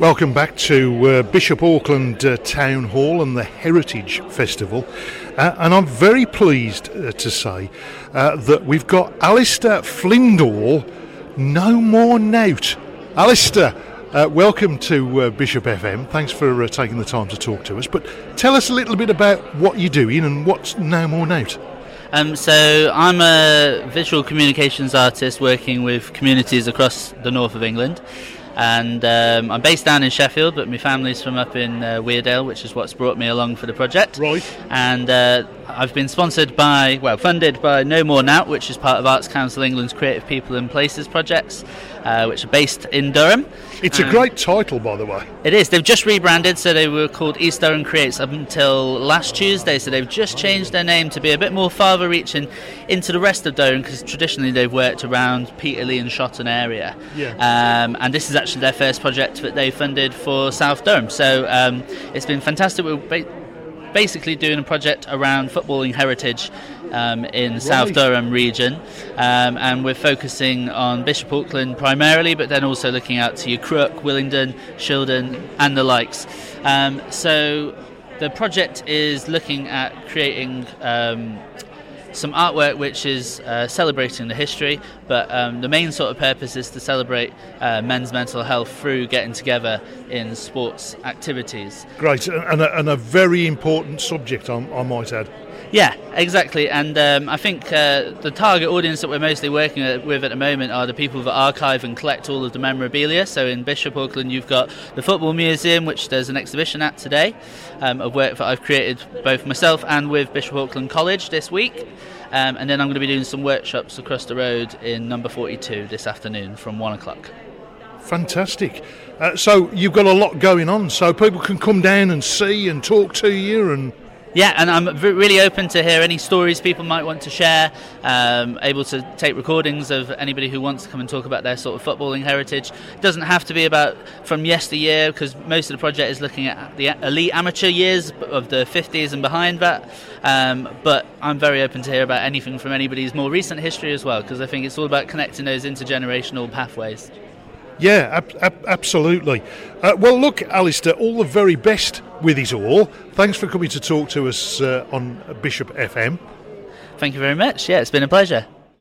Welcome back to uh, Bishop Auckland uh, Town Hall and the Heritage Festival. Uh, and I'm very pleased uh, to say uh, that we've got Alastair Flindall, No More Nowt. Alastair, uh, welcome to Bishop FM. Thanks for taking the time to talk to us. But tell us a little bit about what you're doing and what's No More Nowt. Um, so I'm a visual communications artist working with communities across the north of England and um, I'm based down in Sheffield, but my family's from up in uh, Weardale, which is what's brought me along for the project. Right. And uh, I've been sponsored by, well, funded by No More Nowt, which is part of Arts Council England's Creative People and Places projects, uh, which are based in Durham. It's um, a great title, by the way. It is. They've just rebranded, so they were called East Durham Creates up until last Tuesday. So they've just changed their name to be a bit more farther reaching into the rest of Durham, because traditionally they've worked around Peterlee and Shotton area. Yeah. Um, and this is actually their first project that they funded for South Durham. So um, it's been fantastic. We're basically doing a project around footballing heritage um, in right. South Durham region, um, and we're focusing on Bishop Auckland primarily, but then also looking out to your Crook, Willington, Shildon, and the likes. Um, so the project is looking at creating um, some artwork which is uh, celebrating the history, but um, the main sort of purpose is to celebrate uh, men's mental health through getting together in sports activities. Great, and a, and a very important subject, I, I might add. Yeah, exactly. And um, I think uh, the target audience that we're mostly working with at the moment are the people that archive and collect all of the memorabilia. So in Bishop Auckland, you've got the Football Museum, which there's an exhibition at today um, of work that I've created both myself and with Bishop Auckland College this week. Um, and then I'm going to be doing some workshops across the road in number 42 this afternoon from 1 o'clock. Fantastic. Uh, so you've got a lot going on, so people can come down and see and talk to you and yeah, and I'm really open to hear any stories people might want to share. Um, able to take recordings of anybody who wants to come and talk about their sort of footballing heritage. It doesn't have to be about from yesteryear because most of the project is looking at the elite amateur years of the 50s and behind that. Um, but I'm very open to hear about anything from anybody's more recent history as well because I think it's all about connecting those intergenerational pathways. Yeah, ab- ab- absolutely. Uh, well, look, Alastair, all the very best with it all. Thanks for coming to talk to us uh, on Bishop FM. Thank you very much. Yeah, it's been a pleasure.